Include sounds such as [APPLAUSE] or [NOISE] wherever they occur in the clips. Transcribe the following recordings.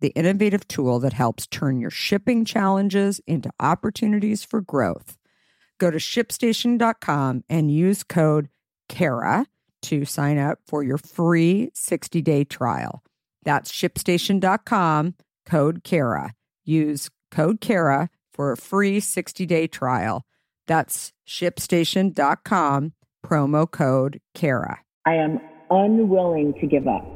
the innovative tool that helps turn your shipping challenges into opportunities for growth. Go to shipstation.com and use code KARA to sign up for your free 60 day trial. That's shipstation.com, code KARA. Use code KARA for a free 60 day trial. That's shipstation.com, promo code KARA. I am unwilling to give up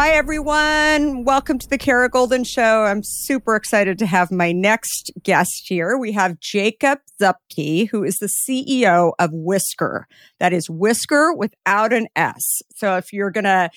Hi, everyone. Welcome to the Kara Goldin Show. I'm super excited to have my next guest here. We have Jacob Zuppke, who is the CEO of Whisker. That is Whisker without an S. So if you're going to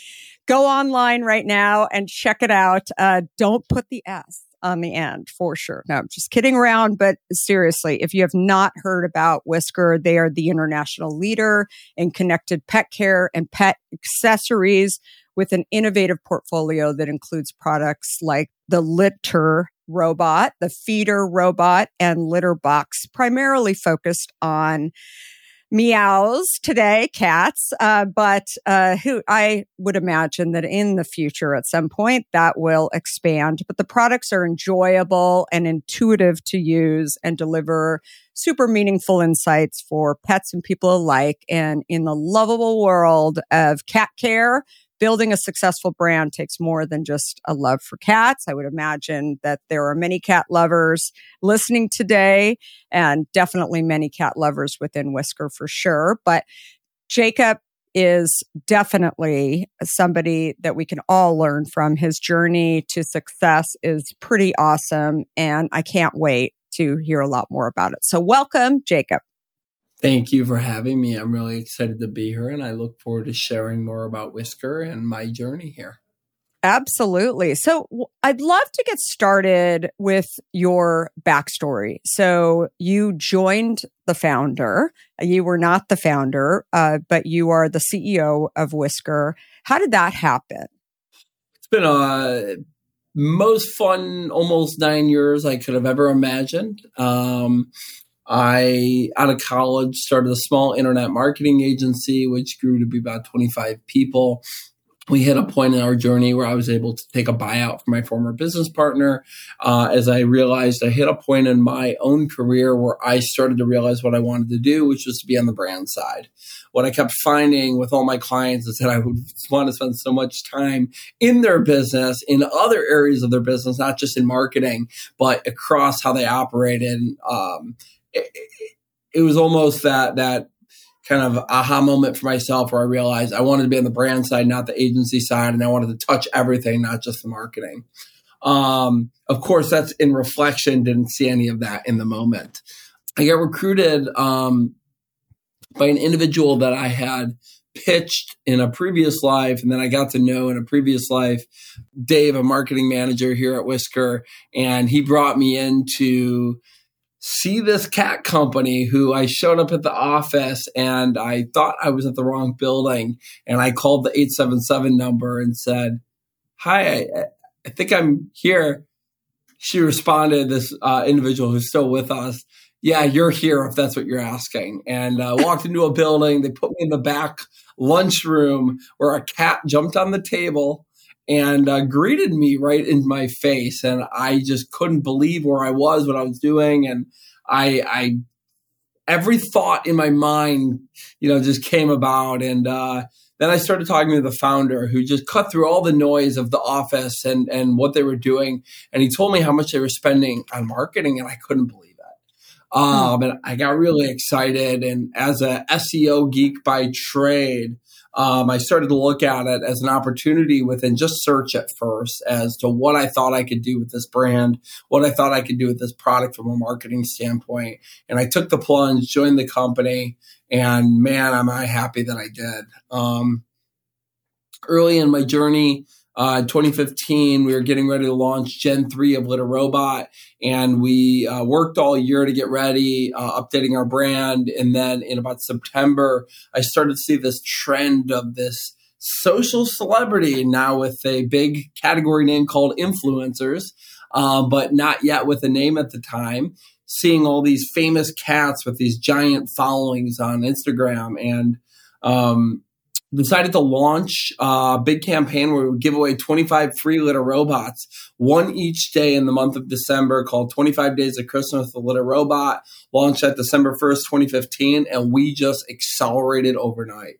go online right now and check it out, uh, don't put the S on the end for sure. No, I'm just kidding around, but seriously, if you have not heard about Whisker, they are the international leader in connected pet care and pet accessories with an innovative portfolio that includes products like the litter robot, the feeder robot, and litter box, primarily focused on meows today, cats, uh, but uh, who I would imagine that in the future at some point that will expand. But the products are enjoyable and intuitive to use and deliver super meaningful insights for pets and people alike. And in the lovable world of cat care, building a successful brand takes more than just a love for cats. I would imagine that there are many cat lovers listening today and definitely many cat lovers within Whisker for sure. But Jacob is definitely somebody that we can all learn from. His journey to success is pretty awesome. And I can't wait to hear a lot more about it. So welcome, Jacob. Thank you for having me. I'm really excited to be here and I look forward to sharing more about Whisker and my journey here. Absolutely. So I'd love to get started with your backstory. So you joined the founder. You were not the founder, uh, but you are the CEO of Whisker. How did that happen? It's been a most fun almost nine years I could have ever imagined. Um, I, out of college, started a small internet marketing agency, which grew to be about 25 people. we hit a point in our journey where I was able to take a buyout from my former business partner. Uh, as I realized I hit a point in my own career where I started to realize what I wanted to do, which was to be on the brand side. What I kept finding with all my clients is that I would [LAUGHS] want to spend so much time in their business, in other areas of their business, not just in marketing, but across how they operated. Um, it, it was almost that that kind of aha moment for myself where I realized I wanted to be on the brand side, not the agency side, and I wanted to touch everything, not just the marketing. Um, of course, that's in reflection. Didn't see any of that in the moment. I got recruited um, by an individual that I had pitched in a previous life, and then I got to know in a previous life Dave, a marketing manager here at Whisker, and he brought me into see this cat company who I showed up at the office and I thought I was at the wrong building. And I called the 877 number and said, Hi, I, I think I'm here. She responded, this uh, individual who's still with us, Yeah, you're here if that's what you're asking. And uh, walked into a building. They put me in the back lunchroom where a cat jumped on the table and uh, greeted me right in my face. And I just couldn't believe where I was, what I was doing. And I, I, every thought in my mind, you know, just came about. And, uh, then I started talking to the founder who just cut through all the noise of the office and, and what they were doing. And he told me how much they were spending on marketing. And I couldn't believe it. Um, and I got really excited. And as a SEO geek by trade, um, I started to look at it as an opportunity within just search at first as to what I thought I could do with this brand, what I thought I could do with this product from a marketing standpoint. And I took the plunge, joined the company, and man, am I happy that I did. Um, early in my journey, uh, 2015, we were getting ready to launch Gen 3 of Litter Robot, and we uh, worked all year to get ready, uh, updating our brand. And then in about September, I started to see this trend of this social celebrity now with a big category name called influencers, uh, but not yet with a name at the time. Seeing all these famous cats with these giant followings on Instagram and um, decided to launch a big campaign where we would give away 25 free litter robots, one each day in the month of December, called 25 Days of Christmas with Litter Robot. Launched at December 1st, 2015, and we just accelerated overnight.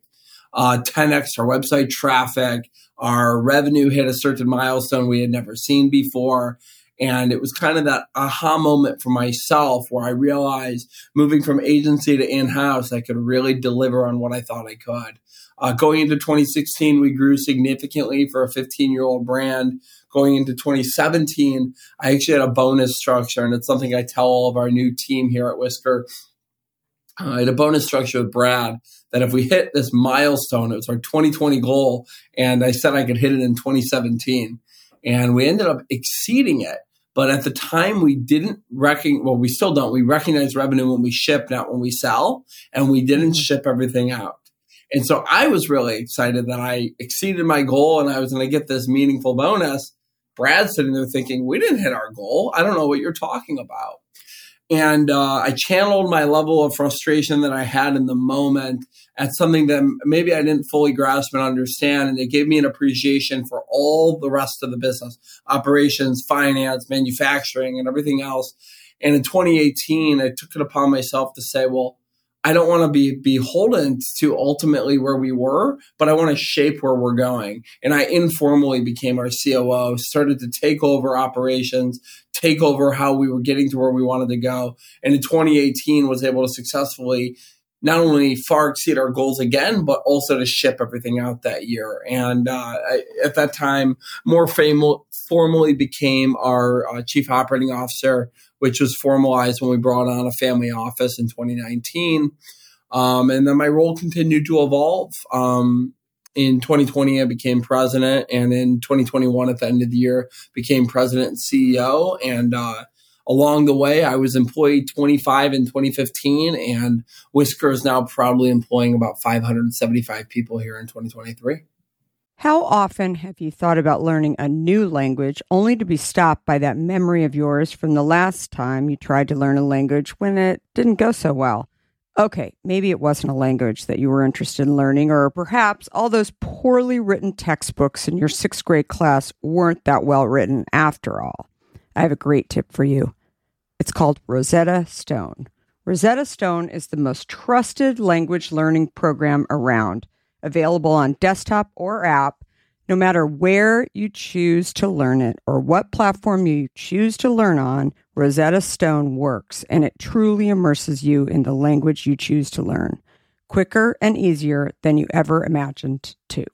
Uh, 10x our website traffic, our revenue hit a certain milestone we had never seen before. And it was kind of that aha moment for myself where I realized moving from agency to in house, I could really deliver on what I thought I could. Uh, going into 2016, we grew significantly for a 15 year old brand. Going into 2017, I actually had a bonus structure, and it's something I tell all of our new team here at Whisker. Uh, I had a bonus structure with Brad that if we hit this milestone, it was our 2020 goal, and I said I could hit it in 2017. And we ended up exceeding it. But at the time, we didn't recognize, well, we still don't. We recognize revenue when we ship, not when we sell. And we didn't mm-hmm. ship everything out. And so I was really excited that I exceeded my goal and I was going to get this meaningful bonus. Brad's sitting there thinking, we didn't hit our goal. I don't know what you're talking about. And uh, I channeled my level of frustration that I had in the moment at something that maybe I didn't fully grasp and understand. And it gave me an appreciation for all the rest of the business operations, finance, manufacturing, and everything else. And in 2018, I took it upon myself to say, well, I don't want to be beholden to ultimately where we were, but I want to shape where we're going. And I informally became our COO, started to take over operations, take over how we were getting to where we wanted to go. And in 2018 was able to successfully not only far exceed our goals again, but also to ship everything out that year. And uh, I, at that time, more formally became our uh, chief operating officer, which was formalized when we brought on a family office in 2019. Um, and then my role continued to evolve. Um, in 2020, I became president, and in 2021, at the end of the year, became president and CEO. And uh, along the way, I was employee 25 in 2015, and Whisker is now proudly employing about 575 people here in 2023. How often have you thought about learning a new language only to be stopped by that memory of yours from the last time you tried to learn a language when it didn't go so well? Okay, maybe it wasn't a language that you were interested in learning, or perhaps all those poorly written textbooks in your sixth grade class weren't that well written after all. I have a great tip for you. It's called Rosetta Stone. Rosetta Stone is the most trusted language learning program around, available on desktop or app, no matter where you choose to learn it or what platform you choose to learn on. Rosetta Stone works and it truly immerses you in the language you choose to learn, quicker and easier than you ever imagined to.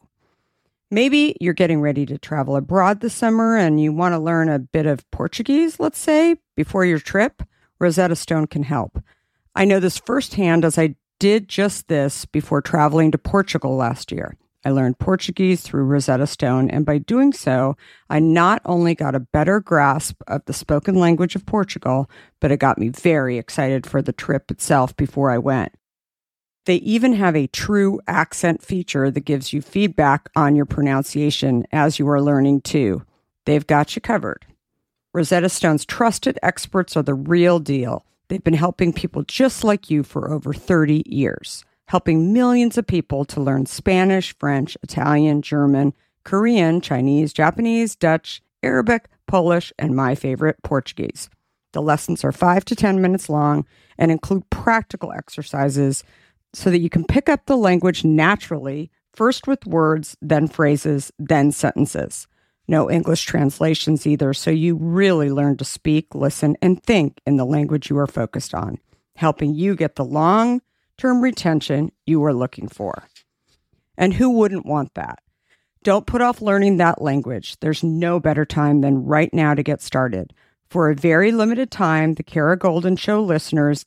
Maybe you're getting ready to travel abroad this summer and you want to learn a bit of Portuguese, let's say, before your trip. Rosetta Stone can help. I know this firsthand as I did just this before traveling to Portugal last year. I learned Portuguese through Rosetta Stone, and by doing so, I not only got a better grasp of the spoken language of Portugal, but it got me very excited for the trip itself before I went. They even have a true accent feature that gives you feedback on your pronunciation as you are learning too. They've got you covered. Rosetta Stone's trusted experts are the real deal. They've been helping people just like you for over 30 years helping millions of people to learn Spanish, French, Italian, German, Korean, Chinese, Japanese, Dutch, Arabic, Polish, and my favorite, Portuguese. The lessons are five to 10 minutes long and include practical exercises so that you can pick up the language naturally, first with words, then phrases, then sentences. No English translations either, so you really learn to speak, listen, and think in the language you are focused on, helping you get the long term retention you are looking for. And who wouldn't want that? Don't put off learning that language. There's no better time than right now to get started. For a very limited time, the Kara Goldin Show listeners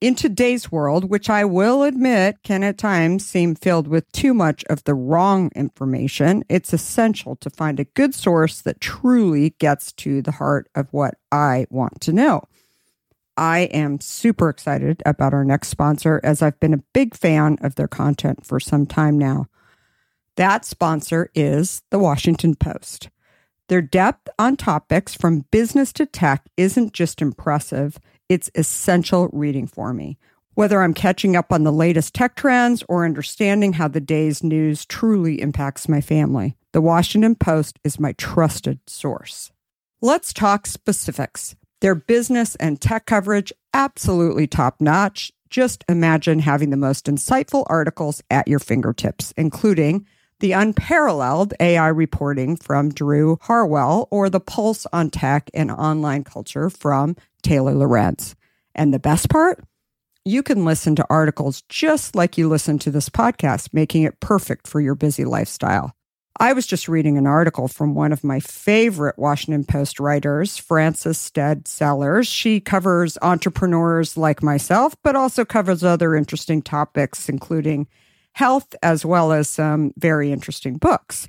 In today's world, which I will admit can at times seem filled with too much of the wrong information, it's essential to find a good source that truly gets to the heart of what I want to know. I am super excited about our next sponsor as I've been a big fan of their content for some time now. That sponsor is the Washington Post. Their depth on topics from business to tech isn't just impressive, it's essential reading for me. Whether I'm catching up on the latest tech trends or understanding how the day's news truly impacts my family, the Washington Post is my trusted source. Let's talk specifics. Their business and tech coverage, absolutely top notch. Just imagine having the most insightful articles at your fingertips, including the unparalleled AI reporting from Drew Harwell, or the pulse on tech and online culture from Taylor Lorenz. And the best part? You can listen to articles just like you listen to this podcast, making it perfect for your busy lifestyle. I was just reading an article from one of my favorite Washington Post writers, Frances Stead Sellers. She covers entrepreneurs like myself, but also covers other interesting topics, including health as well as some very interesting books.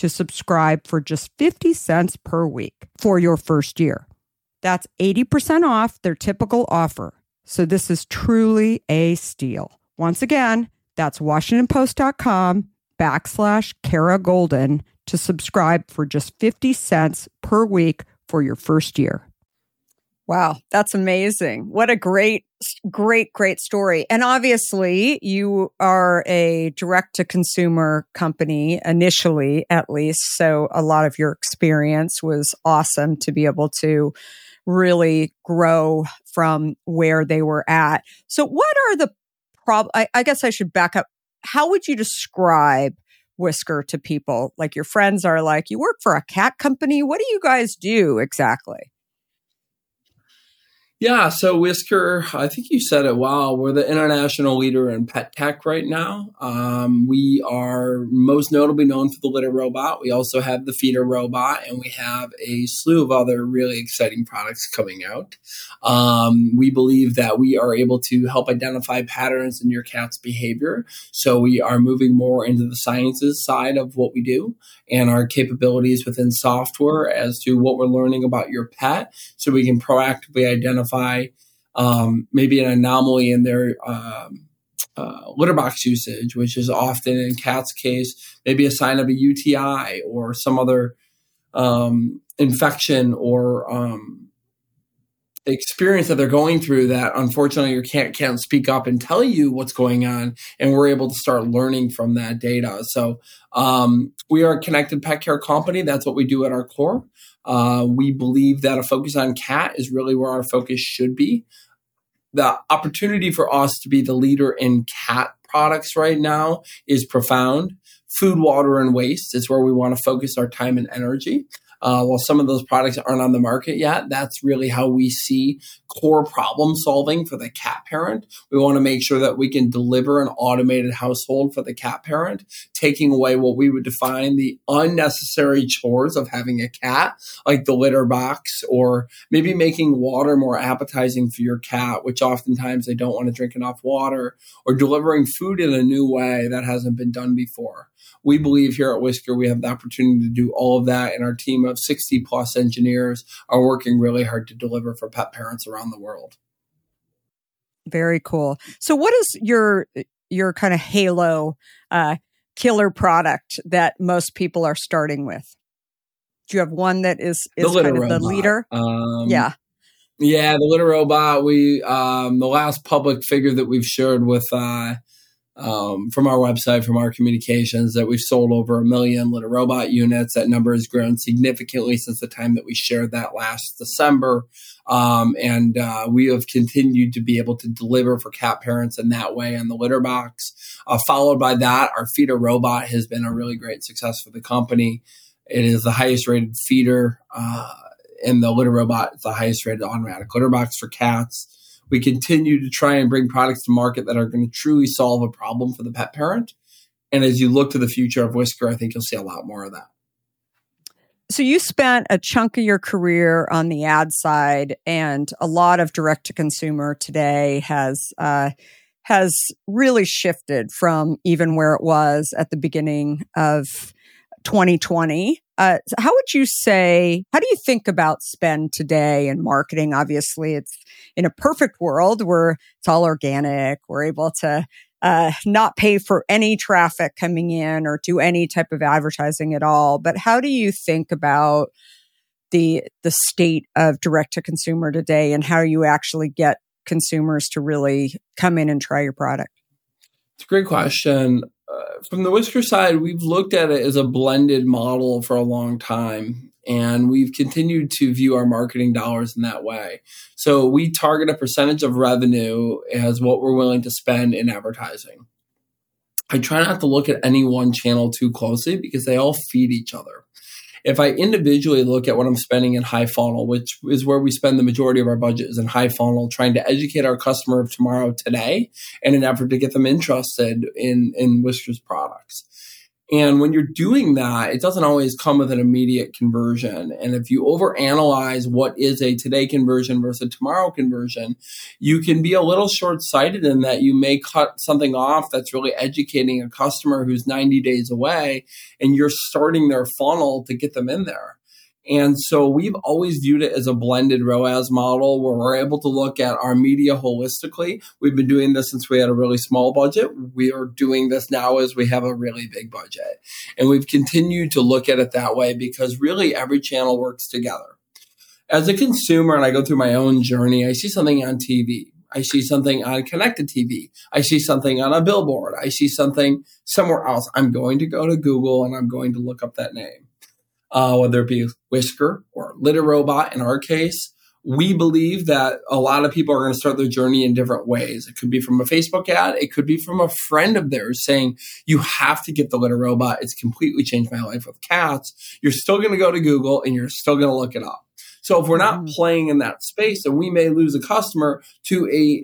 to subscribe for just 50 cents per week for your first year. That's 80% off their typical offer. So this is truly a steal. Once again, that's WashingtonPost.com backslash Kara Goldin to subscribe for just 50 cents per week for your first year. Wow, that's amazing. What a great, great, great story. And obviously, you are a direct to consumer company initially, at least. So, a lot of your experience was awesome to be able to really grow from where they were at. So, what are the prob? I, I guess I should back up. How would you describe Whisker to people? Like your friends are like, you work for a cat company. What do you guys do exactly? Yeah, so Whisker, I think you said it well. We're the international leader in pet tech right now. Um, we are most notably known for the litter robot. We also have the feeder robot, and we have a slew of other really exciting products coming out. Um, we believe that we are able to help identify patterns in your cat's behavior. So we are moving more into the sciences side of what we do and our capabilities within software as to what we're learning about your pet so we can proactively identify identify um, maybe an anomaly in their um, uh, litter box usage, which is often in cat's case, maybe a sign of a UTI or some other um, infection or um, experience that they're going through that unfortunately your can't can't speak up and tell you what's going on and we're able to start learning from that data. So um, we are a connected pet care company. That's what we do at our core uh, we believe that a focus on cat is really where our focus should be. The opportunity for us to be the leader in cat products right now is profound. Food, water, and waste is where we want to focus our time and energy. Uh, while some of those products aren't on the market yet, that's really how we see core problem solving for the cat parent. We want to make sure that we can deliver an automated household for the cat parent, taking away what we would define the unnecessary chores of having a cat, like the litter box, or maybe making water more appetizing for your cat, which oftentimes they don't want to drink enough water, or delivering food in a new way that hasn't been done before we believe here at Whisker we have the opportunity to do all of that, and our team of 60 plus engineers are working really hard to deliver for pet parents around the world. Very cool. So, what is your your kind of halo uh, killer product that most people are starting with? Do you have one that is is kind of the leader? Um, yeah. Yeah, the litter robot. We um, the last public figure that we've shared with uh, um, from our website, from our communications, that we've sold over a million litter robot units. That number has grown significantly since the time that we shared that last December. Um, and uh, we have continued to be able to deliver for cat parents in that way on the litter box. Uh, followed by that, our feeder robot has been a really great success for the company. It is the highest rated feeder, uh, and the litter robot is the highest rated automatic litter box for cats we continue to try and bring products to market that are going to truly solve a problem for the pet parent. And as you look to the future of Whisker, I think you'll see a lot more of that. So you spent a chunk of your career on the ad side, and a lot of direct to consumer today has uh, has really shifted from even where it was at the beginning of 2020. Uh, how would you say, how do you think about spend today in marketing? Obviously, it's in a perfect world where it's all organic. We're able to uh, not pay for any traffic coming in or do any type of advertising at all. But how do you think about the the state of direct to consumer today and how you actually get consumers to really come in and try your product? It's a great question from the Whisker side, we've looked at it as a blended model for a long time. And we've continued to view our marketing dollars in that way. So we target a percentage of revenue as what we're willing to spend in advertising. I try not to look at any one channel too closely because they all feed each other if I individually look at what I'm spending in high funnel, which is where we spend the majority of our budget is in high funnel, trying to educate our customer of tomorrow today in an effort to get them interested in, in Whisker's products. And when you're doing that, it doesn't always come with an immediate conversion. And if you overanalyze what is a today conversion versus a tomorrow conversion, you can be a little short sighted in that you may cut something off that's really educating a customer who's 90 days away and you're starting their funnel to get them in there. And so we've always viewed it as a blended ROAS model where we're able to look at our media holistically. We've been doing this since we had a really small budget. We are doing this now as we have a really big budget. And we've continued to look at it that way because really every channel works together. as a consumer and I go through my own journey, I see something on TV. I see something on connected TV. I see something on a billboard. I see something somewhere else. I'm going to go to Google and I'm going to look up that name. Uh, whether it be Whisker or Litter Robot in our case, we believe that a lot of people are going to start their journey in different ways. It could be from a Facebook ad. It could be from a friend of theirs saying, you have to get the litter robot. It's completely changed my life with cats. You're still going to go to Google and you're still going to look it up. So if we're not mm-hmm. playing in that space, then we may lose a customer to a,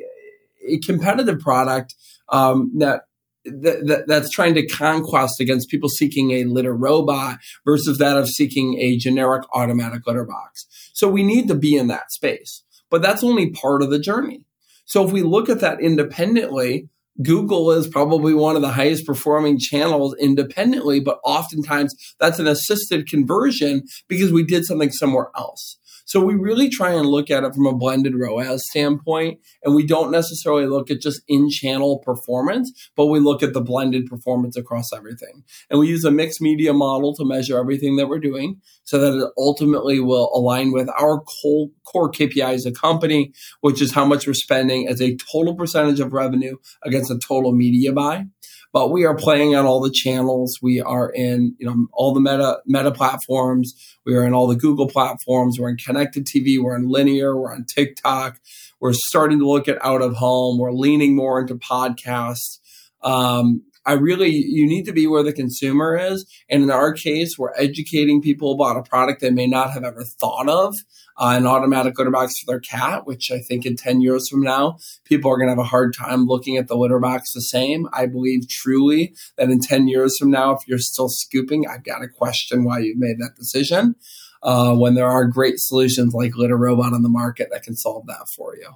a competitive product um, that that, that's trying to conquest against people seeking a litter robot versus that of seeking a generic automatic litter box. So we need to be in that space, but that's only part of the journey. So if we look at that independently, Google is probably one of the highest performing channels independently, but oftentimes that's an assisted conversion because we did something somewhere else. So we really try and look at it from a blended ROAS standpoint, and we don't necessarily look at just in channel performance, but we look at the blended performance across everything. And we use a mixed media model to measure everything that we're doing so that it ultimately will align with our core, KPI as a company, which is how much we're spending as a total percentage of revenue against a total media buy but we are playing on all the channels. We are in, you know, all the meta meta platforms. We are in all the Google platforms. We're in connected TV. We're in linear. We're on TikTok. We're starting to look at out of home. We're leaning more into podcasts. Um, I really, you need to be where the consumer is. And in our case, we're educating people about a product they may not have ever thought of uh, an automatic litter box for their cat, which I think in 10 years from now, people are going to have a hard time looking at the litter box the same. I believe truly that in 10 years from now, if you're still scooping, I've got to question why you've made that decision. Uh, when there are great solutions like Litter Robot on the market that can solve that for you.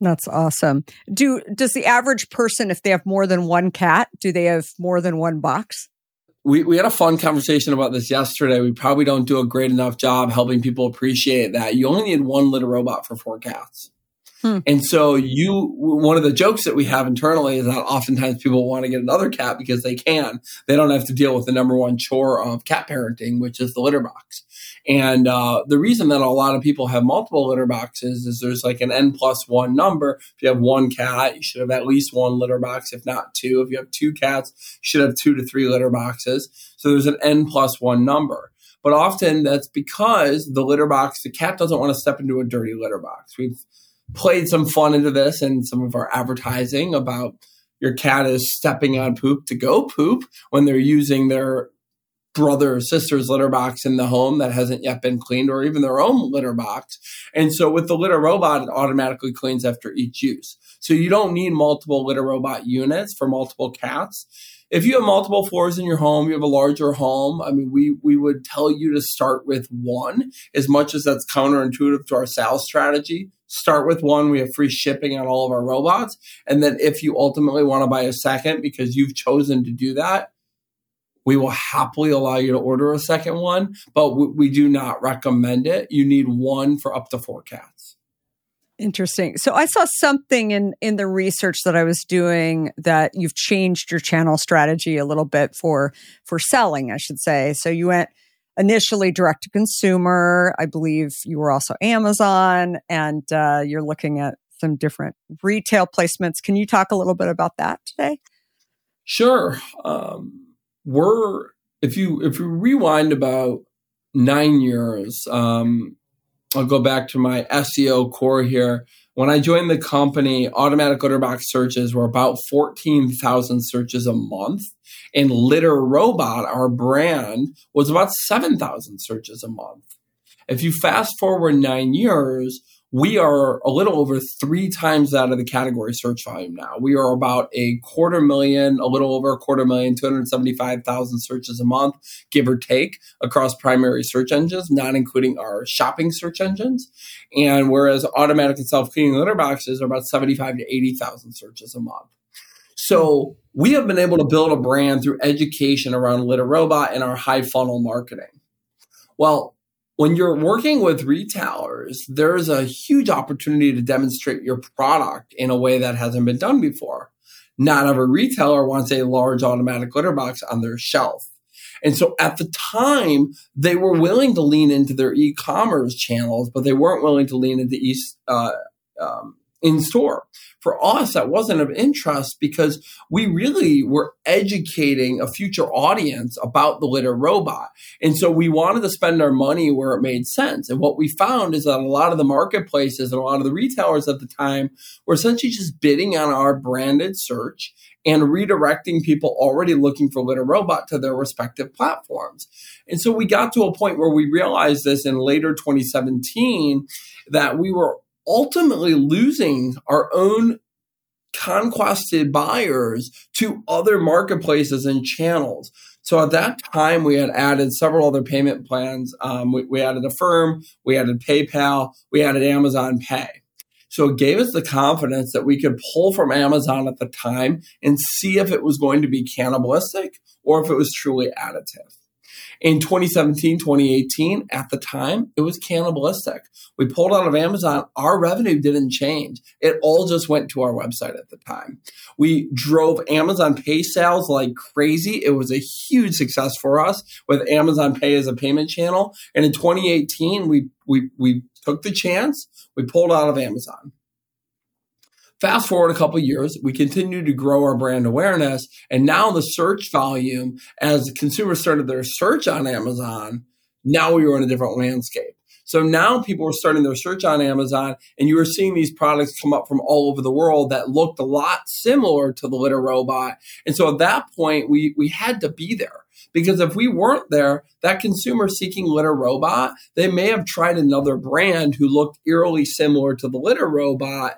That's awesome. Do does the average person, if they have more than one cat, do they have more than one box? we, we had a fun conversation about this yesterday. We probably don't do a great enough job helping people appreciate that you only need one litter robot for four cats. Hmm. And so you, one of the jokes that we have internally is that oftentimes people want to get another cat because they can. They don't have to deal with the number one chore of cat parenting, which is the litter box. And uh, the reason that a lot of people have multiple litter boxes is there's like an n plus one number. If you have one cat, you should have at least one litter box, if not two. If you have two cats, you should have two to three litter boxes. So there's an n plus one number. But often that's because the litter box, the cat doesn't want to step into a dirty litter box. We've played some fun into this and some of our advertising about your cat is stepping on poop to go poop when they're using their brother or sister's litter box in the home that hasn't yet been cleaned or even their own litter box. And so with the litter robot, it automatically cleans after each use. So you don't need multiple litter robot units for multiple cats. If you have multiple floors in your home, you have a larger home. I mean, we, we would tell you to start with one as much as that's counterintuitive to our sales strategy. Start with one. We have free shipping on all of our robots. And then if you ultimately want to buy a second because you've chosen to do that, we will happily allow you to order a second one, but we, we do not recommend it. You need one for up to four cats. Interesting. So I saw something in in the research that I was doing that you've changed your channel strategy a little bit for for selling, I should say. So you went initially direct to consumer. I believe you were also Amazon, and uh, you're looking at some different retail placements. Can you talk a little bit about that today? Sure. Um, we're if you if you rewind about nine years, um, I'll go back to my SEO core here. When I joined the company, automatic litter box searches were about 14,000 searches a month. And Litter Robot, our brand, was about 7,000 searches a month. If you fast forward nine years, we are a little over three times that of the category search volume now. We are about a quarter million, a little over a quarter million, 275,000 searches a month, give or take, across primary search engines, not including our shopping search engines. And whereas automatic and self cleaning litter boxes are about 75 to 80,000 searches a month. So we have been able to build a brand through education around Litter Robot and our high funnel marketing. Well, when you're working with retailers, there's a huge opportunity to demonstrate your product in a way that hasn't been done before. Not every retailer wants a large automatic litter box on their shelf. And so at the time, they were willing to lean into their e-commerce channels, but they weren't willing to lean into e- uh, um, in store. For us, that wasn't of interest because we really were educating a future audience about the litter robot. And so we wanted to spend our money where it made sense. And what we found is that a lot of the marketplaces and a lot of the retailers at the time were essentially just bidding on our branded search and redirecting people already looking for litter robot to their respective platforms. And so we got to a point where we realized this in later 2017 that we were ultimately losing our own conquested buyers to other marketplaces and channels. So at that time, we had added several other payment plans. Um, we, we added Affirm, we added PayPal, we added Amazon Pay. So it gave us the confidence that we could pull from Amazon at the time and see if it was going to be cannibalistic or if it was truly additive. In 2017, 2018, at the time, it was cannibalistic. We pulled out of Amazon. Our revenue didn't change. It all just went to our website at the time. We drove Amazon Pay sales like crazy. It was a huge success for us with Amazon Pay as a payment channel. And in 2018, we, we, we took the chance. We pulled out of Amazon. Fast forward a couple years, we continued to grow our brand awareness. And now the search volume, as consumers started their search on Amazon, now we were in a different landscape. So now people were starting their search on Amazon, and you were seeing these products come up from all over the world that looked a lot similar to the litter robot. And so at that point, we we had to be there because if we weren't there, that consumer seeking litter robot, they may have tried another brand who looked eerily similar to the litter robot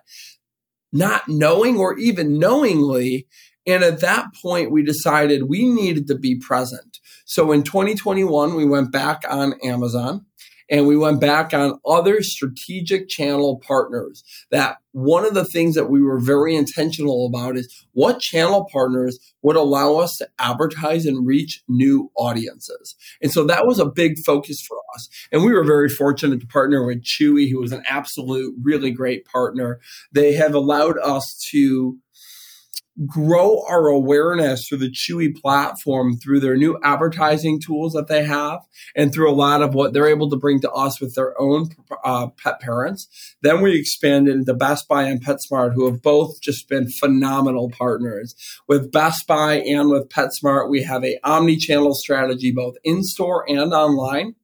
not knowing or even knowingly. And at that point, we decided we needed to be present. So in 2021, we went back on Amazon and we went back on other strategic channel partners that one of the things that we were very intentional about is what channel partners would allow us to advertise and reach new audiences. And so that was a big focus for us. And we were very fortunate to partner with Chewy, who was an absolute really great partner. They have allowed us to grow our awareness through the Chewy platform through their new advertising tools that they have and through a lot of what they're able to bring to us with their own uh, pet parents. Then we expanded into Best Buy and PetSmart, who have both just been phenomenal partners. With Best Buy and with PetSmart, we have a omni-channel strategy both in store and online.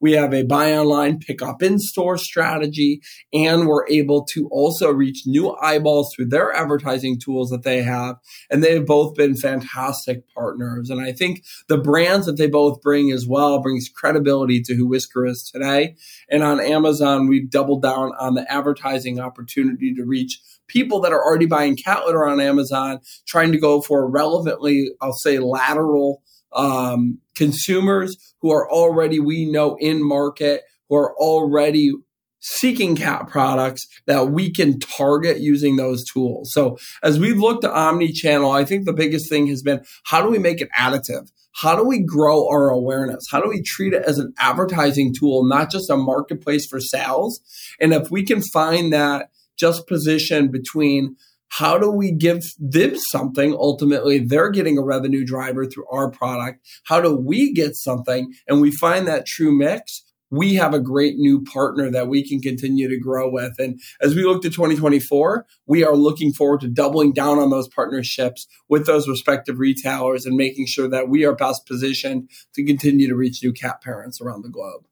We have a buy online, pick up in store strategy, and we're able to also reach new eyeballs through their advertising tools that they have. And they've both been fantastic partners. And I think the brands that they both bring as well brings credibility to who Whisker is today. And on Amazon, we've doubled down on the advertising opportunity to reach people that are already buying cat litter on Amazon, trying to go for relevantly, I'll say lateral um, consumers who are already, we know, in market, who are already seeking cat products that we can target using those tools. So as we've looked at omni-channel, I think the biggest thing has been how do we make it additive? How do we grow our awareness? How do we treat it as an advertising tool, not just a marketplace for sales? And if we can find that just position between how do we give them something? Ultimately, they're getting a revenue driver through our product. How do we get something? And we find that true mix. We have a great new partner that we can continue to grow with. And as we look to 2024, we are looking forward to doubling down on those partnerships with those respective retailers and making sure that we are best positioned to continue to reach new cat parents around the globe.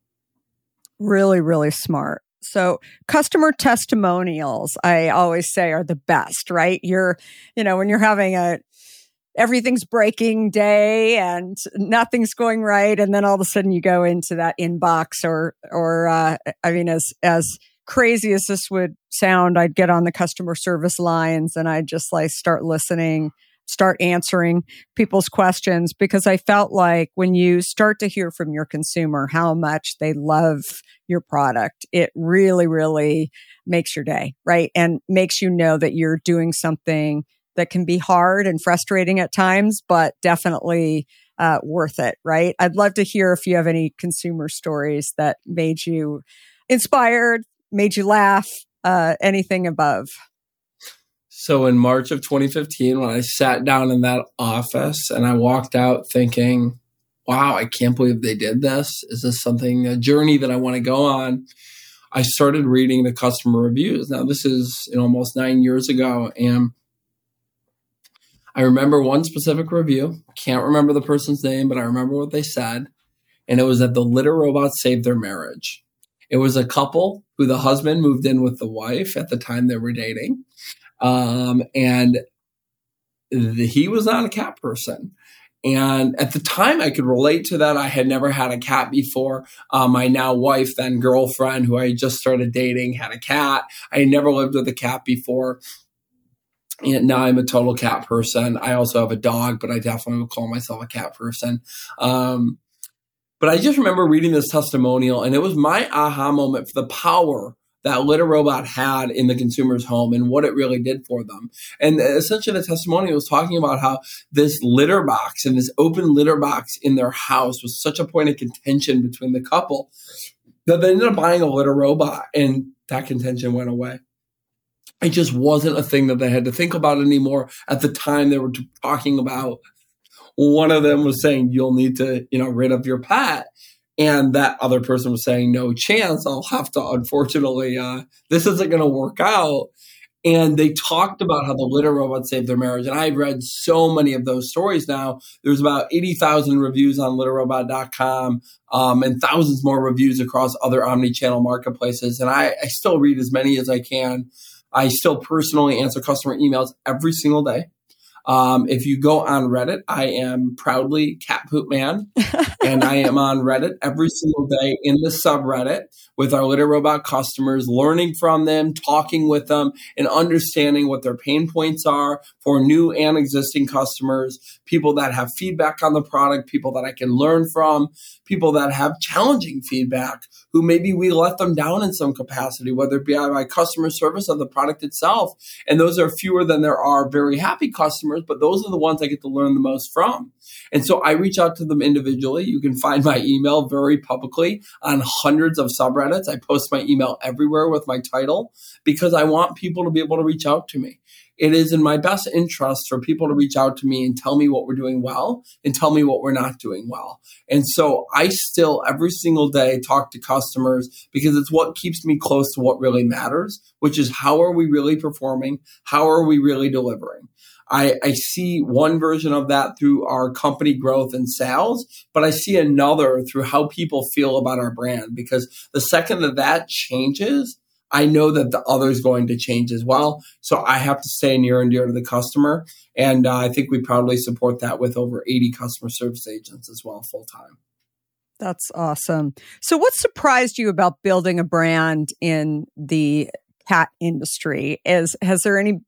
Really, really smart. So customer testimonials, I always say are the best, right? You're, you know, when you're having a, everything's breaking day and nothing's going right. And then all of a sudden you go into that inbox or, or, uh, I mean, as, as crazy as this would sound, I'd get on the customer service lines and I'd just like start listening start answering people's questions because I felt like when you start to hear from your consumer how much they love your product, it really, really makes your day, right? And makes you know that you're doing something that can be hard and frustrating at times, but definitely uh, worth it, right? I'd love to hear if you have any consumer stories that made you inspired, made you laugh, uh, anything above. So in March of 2015, when I sat down in that office and I walked out thinking, wow, I can't believe they did this. Is this something, a journey that I want to go on? I started reading the customer reviews. Now, this is you know, almost nine years ago. And I remember one specific review. Can't remember the person's name, but I remember what they said. And it was that the litter robot saved their marriage. It was a couple who the husband moved in with the wife at the time they were dating. Um, and the, he was not a cat person. And at the time, I could relate to that. I had never had a cat before. Uh, my now wife, then girlfriend, who I just started dating, had a cat. I had never lived with a cat before. And now I'm a total cat person. I also have a dog, but I definitely would call myself a cat person. Um, but I just remember reading this testimonial, and it was my aha moment for the power that Litter Robot had in the consumer's home and what it really did for them. And essentially, the testimonial was talking about how this litter box and this open litter box in their house was such a point of contention between the couple that they ended up buying a litter robot, and that contention went away. It just wasn't a thing that they had to think about anymore. At the time, they were talking about one of them was saying, You'll need to, you know, rid of your pet and that other person was saying no chance. I'll have to unfortunately uh, this isn't going to work out. And they talked about how the litter robot saved their marriage. And i've read so many of those stories now. There's about 80000 reviews on litterrobot.com um, and thousands more reviews across other omni-channel marketplaces. And I, I still read as many as i can. I still personally answer customer emails every single day. Um, if you go on Reddit, I am proudly Cat Poop Man, [LAUGHS] and I am on Reddit every single day in the subreddit with our Litter Robot customers, learning from them, talking with them, and understanding what their pain points are for new and existing customers, people that have feedback on the product, people that I can learn from, people that have challenging feedback, who maybe we let them down in some capacity, whether it be by customer service or the product itself. And those are fewer than there are very happy customers, but those are the ones I get to learn the most from. And so I reach out to them individually. You can find my email very publicly on hundreds of subreddits. I post my email everywhere with my title because I want people to be able to reach out to me it is in my best interest for people to reach out to me and tell me what we're doing well and tell me what we're not doing well. And so I still every single day talk to customers because it's what keeps me close to what really matters, which is how are we really performing? How are we really delivering? I, I, see one version of that through our company growth and sales, but I see another through how people feel about our brand. Because the second that that changes, I know that the other is going to change as well. So I have to stay near and dear to the customer. And uh, I think we proudly support that with over 80 customer service agents as well, full time. That's awesome. So, what surprised you about building a brand in the cat industry? Is has there any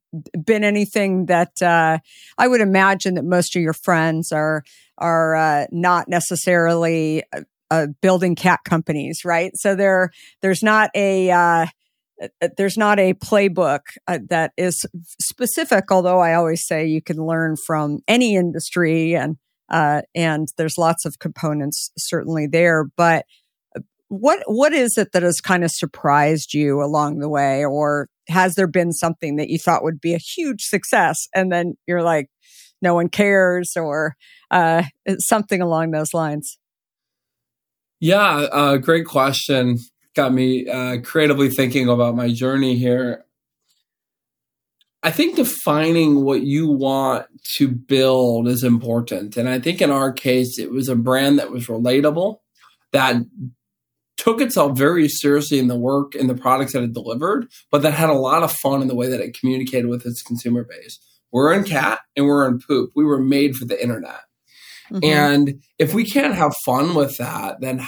been anything that uh, I would imagine that most of your friends are are uh, not necessarily uh, uh building cat companies, right? So there there's not a uh, uh, there's not a playbook that is specific although i always say you can learn from any industry and and there's lots of components certainly there but what what is it that has kind of surprised you along the way or has there been something that you thought would be a huge success and then you're like no one cares or uh, something along those lines yeah great question got me uh, creatively thinking about my journey here. I think defining what you want to build is important. And I think in our case, it was a brand that was relatable, that took itself very seriously in the work and the products that it delivered, but that had a lot of fun in the way that it communicated with its consumer base. We're in cat and we're in poop. We were made for the internet. Mm-hmm. And if we can't have fun with that, then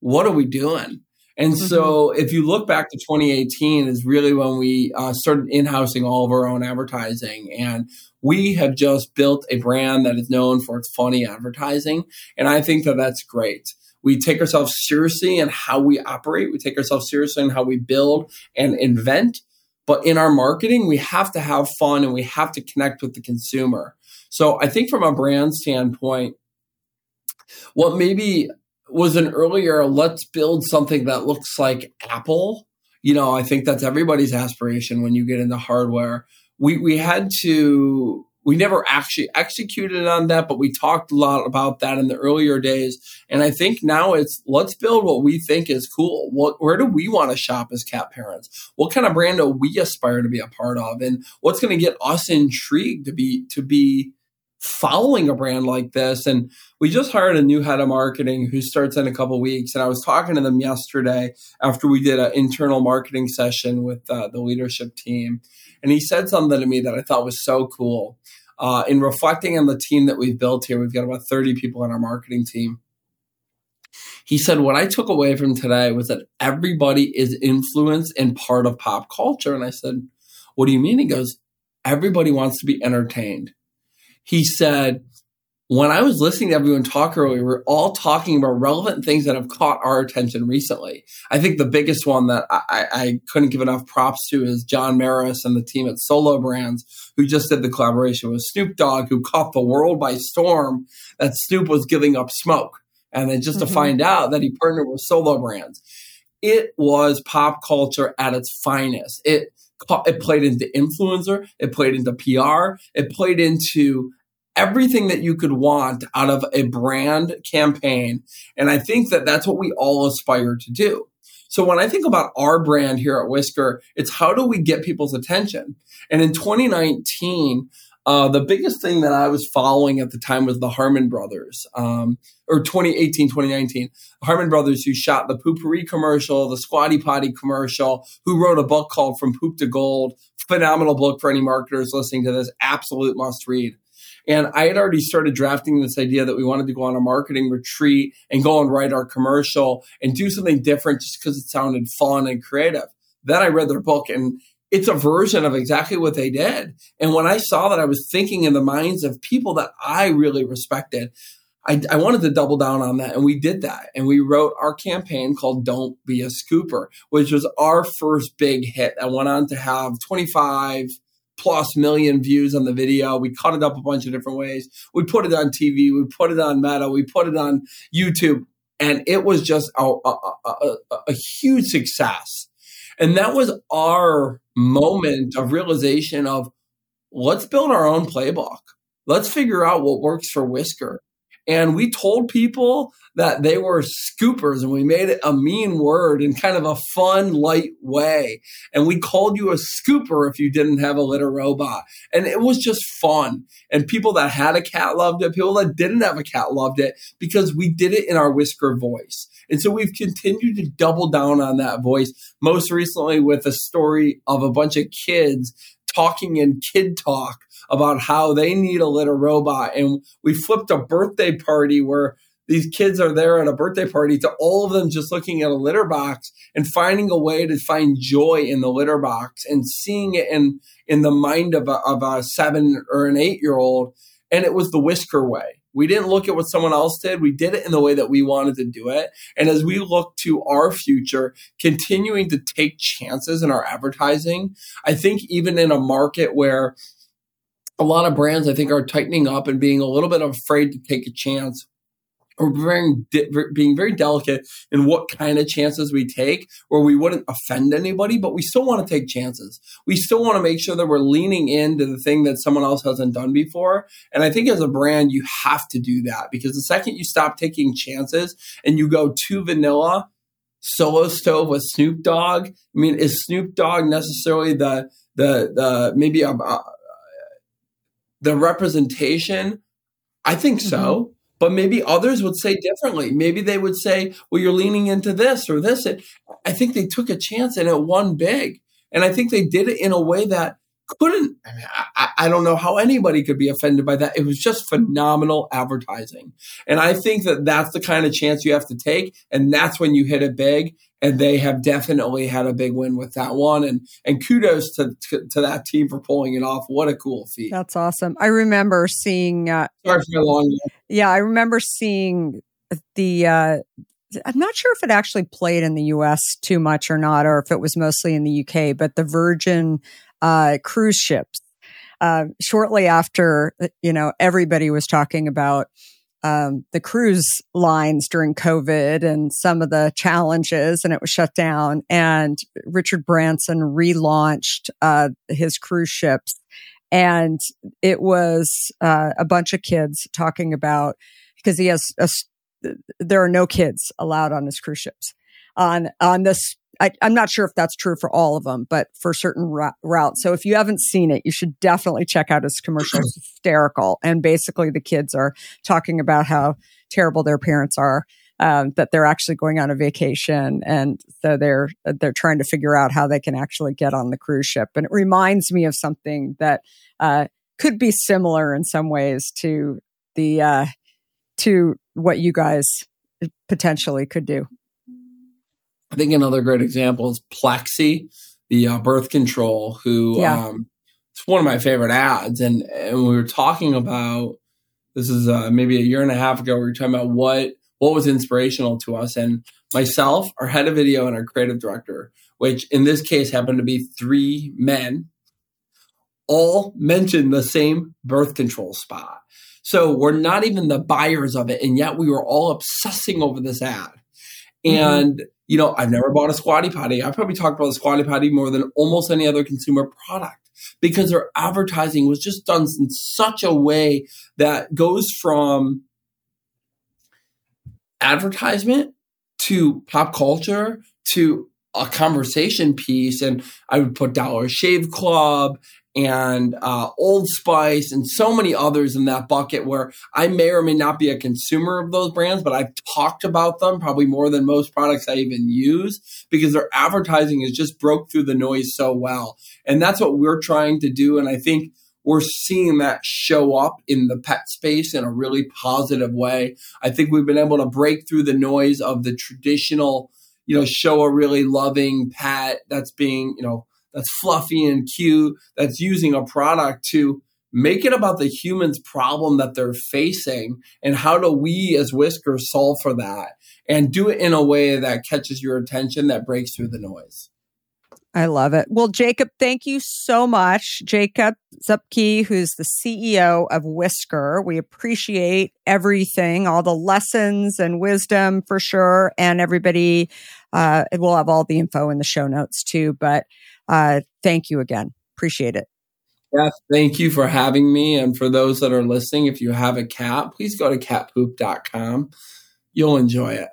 what are we doing? And mm-hmm. so, if you look back to 2018, is really when we uh, started in-housing all of our own advertising, and we have just built a brand that is known for its funny advertising, and I think that that's great. We take ourselves seriously in how we operate. We take ourselves seriously in how we build and invent. But in our marketing, we have to have fun and we have to connect with the consumer. So I think from a brand standpoint, what maybe was an earlier let's build something that looks like Apple. You know, I think that's everybody's aspiration when you get into hardware. We we had to we never actually executed on that, but we talked a lot about that in the earlier days. And I think now it's let's build what we think is cool. What, where do we want to shop as cat parents? What kind of brand do we aspire to be a part of? And what's going to get us intrigued to be, to be following a brand like this? And we just hired a new head of marketing who starts in a couple weeks. And I was talking to them yesterday after we did an internal marketing session with uh, the leadership team. And he said something to me that I thought was so cool. Uh, in reflecting on the team that we've built here, we've got about 30 people on our marketing team. He said, What I took away from today was that everybody is influenced and part of pop culture. And I said, What do you mean? He goes, Everybody wants to be entertained. He said, when I was listening to everyone talk earlier, we were all talking about relevant things that have caught our attention recently. I think the biggest one that I, I couldn't give enough props to is John Merris and the team at Solo Brands, who just did the collaboration with Snoop Dogg, who caught the world by storm that Snoop was giving up smoke. And then just mm-hmm. to find out that he partnered with Solo Brands. It was pop culture at its finest. It it played into influencer, it played into PR, it played into everything that you could want out of a brand campaign. And I think that that's what we all aspire to do. So when I think about our brand here at Whisker, it's how do we get people's attention? And in 2019, uh, the biggest thing that I was following at the time was the Harmon brothers, um, or 2018, 2019. Harmon brothers who shot the Poo-Pourri commercial, the Squatty Potty commercial, who wrote a book called From Poop to Gold. Phenomenal book for any marketers listening to this. Absolute must read. And I had already started drafting this idea that we wanted to go on a marketing retreat and go and write our commercial and do something different just because it sounded fun and creative. Then I read their book and it's a version of exactly what they did. And when I saw that, I was thinking in the minds of people that I really respected. I, I, wanted to double down on that. And we did that. And we wrote our campaign called Don't Be a Scooper, which was our first big hit. I went on to have 25 plus million views on the video. We cut it up a bunch of different ways. We put it on TV, we put it on Meta, we put it on YouTube, and it was just a, a, a, a huge success. And that was our moment of realization of let's build our own playbook. Let's figure out what works for Whisker. And we told people that they were scoopers and we made it a mean word in kind of a fun, light way. And we called you a scooper if you didn't have a litter robot. And it was just fun. And people that had a cat loved it. People that didn't have a cat loved it because we did it in our whisker voice. And so we've continued to double down on that voice, most recently with a story of a bunch of kids talking in kid talk about how they need a litter robot. And we flipped a birthday party where these kids are there at a birthday party to all of them just looking at a litter box and finding a way to find joy in the litter box and seeing it in in the mind of a, of a seven or an eight year old and it was the whisker way we didn't look at what someone else did. We did it in the way that we wanted to do it. And as we look to our future continuing to take chances in our advertising i think even in a market where a lot of brands i think are tightening up and being a little bit afraid to take a chance or being, being very delicate in what kind of chances we take where we wouldn't offend anybody, but we still want to take chances. We still want to make sure that we're leaning into the thing that someone else hasn't done before. And I think as a brand, you have to do that because the second you stop taking chances and you go too vanilla, solo stove with Snoop Dogg, I mean, is Snoop Dogg necessarily the, the, the, maybe a, a the representation? I think so. Mm-hmm but maybe others would say differently. Maybe they would say, well, you're leaning into this or this. I think they took a chance and it won big. And I think they did it in a way that couldn't, I, mean, I, I, don't know how anybody could be offended by that. It was just phenomenal advertising. And I think that that's the kind of chance you have to take. And that's when you hit it big and they have definitely had a big win with that one. And and kudos to, to, to that team for pulling it off. What a cool feat! That's awesome. I remember seeing. Uh, Sorry for long. Yeah, I remember seeing the. Uh, I'm not sure if it actually played in the U.S. too much or not, or if it was mostly in the U.K. But the Virgin uh, cruise ships. Uh, shortly after, you know, everybody was talking about um, the cruise lines during COVID and some of the challenges, and it was shut down. And Richard Branson relaunched uh, his cruise ships, And it was uh, a bunch of kids talking about because he has a, there are no kids allowed on his cruise ships on on this I, am not sure if that's true for all of them, but for certain routes. So if you haven't seen it, you should definitely check out his commercial. Hysterical. And basically the kids are talking about how terrible their parents are. Um, that they're actually going on a vacation, and so they're they're trying to figure out how they can actually get on the cruise ship. And it reminds me of something that uh, could be similar in some ways to the uh, to what you guys potentially could do. I think another great example is Phexxi, the uh, birth control, who yeah. um, it's one of my favorite ads. And, and we were talking about this is uh, maybe a year and a half ago. We were talking about what what was inspirational to us. And myself, our head of video, and our creative director, which in this case happened to be three men, all mentioned the same birth control spot. So we're not even the buyers of it, and yet we were all obsessing over this ad. Mm-hmm. You know, I've never bought a squatty potty. I probably talked about the squatty potty more than almost any other consumer product because their advertising was just done in such a way that goes from advertisement to pop culture to a conversation piece. And I would put Dollar Shave Club and uh, Old Spice and so many others in that bucket where I may or may not be a consumer of those brands, but I've talked about them probably more than most products I even use because their advertising has just broke through the noise so well. And that's what we're trying to do. And I think we're seeing that show up in the pet space in a really positive way. I think we've been able to break through the noise of the traditional, you know, show a really loving pet that's being, you know, that's fluffy and cute, that's using a product to make it about the human's problem that they're facing and how do we as whiskers solve for that and do it in a way that catches your attention that breaks through the noise I love it. Well, Jacob, thank you so much. Jacob Zuppke, who's the CEO of Whisker. We appreciate everything, all the lessons and wisdom for sure. And everybody, uh, we'll have all the info in the show notes too. But uh, thank you again. Appreciate it. Yes, thank you for having me. And for those that are listening, if you have a cat, please go to catpoop.com. You'll enjoy it.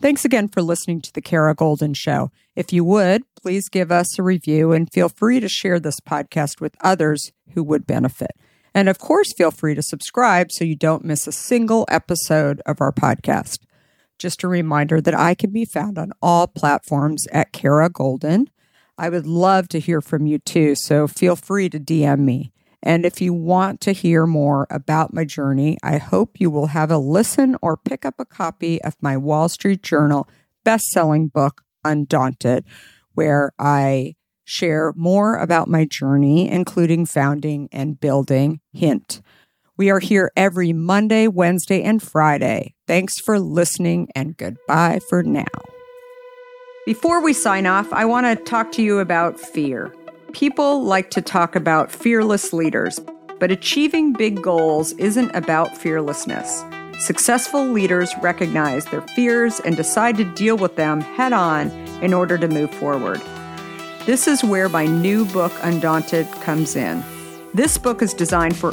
Thanks again for listening to The Kara Goldin Show. If you would, please give us a review and feel free to share this podcast with others who would benefit. And of course, feel free to subscribe so you don't miss a single episode of our podcast. Just a reminder that I can be found on all platforms at Kara Goldin. I would love to hear from you too, so feel free to DM me. And if you want to hear more about my journey, I hope you will have a listen or pick up a copy of my Wall Street Journal best-selling book, Undaunted, where I share more about my journey, including founding and building Hint. We are here every Monday, Wednesday, and Friday. Thanks for listening and goodbye for now. Before we sign off, I want to talk to you about fear. People like to talk about fearless leaders, but achieving big goals isn't about fearlessness. Successful leaders recognize their fears and decide to deal with them head on in order to move forward. This is where my new book, Undaunted, comes in. This book is designed for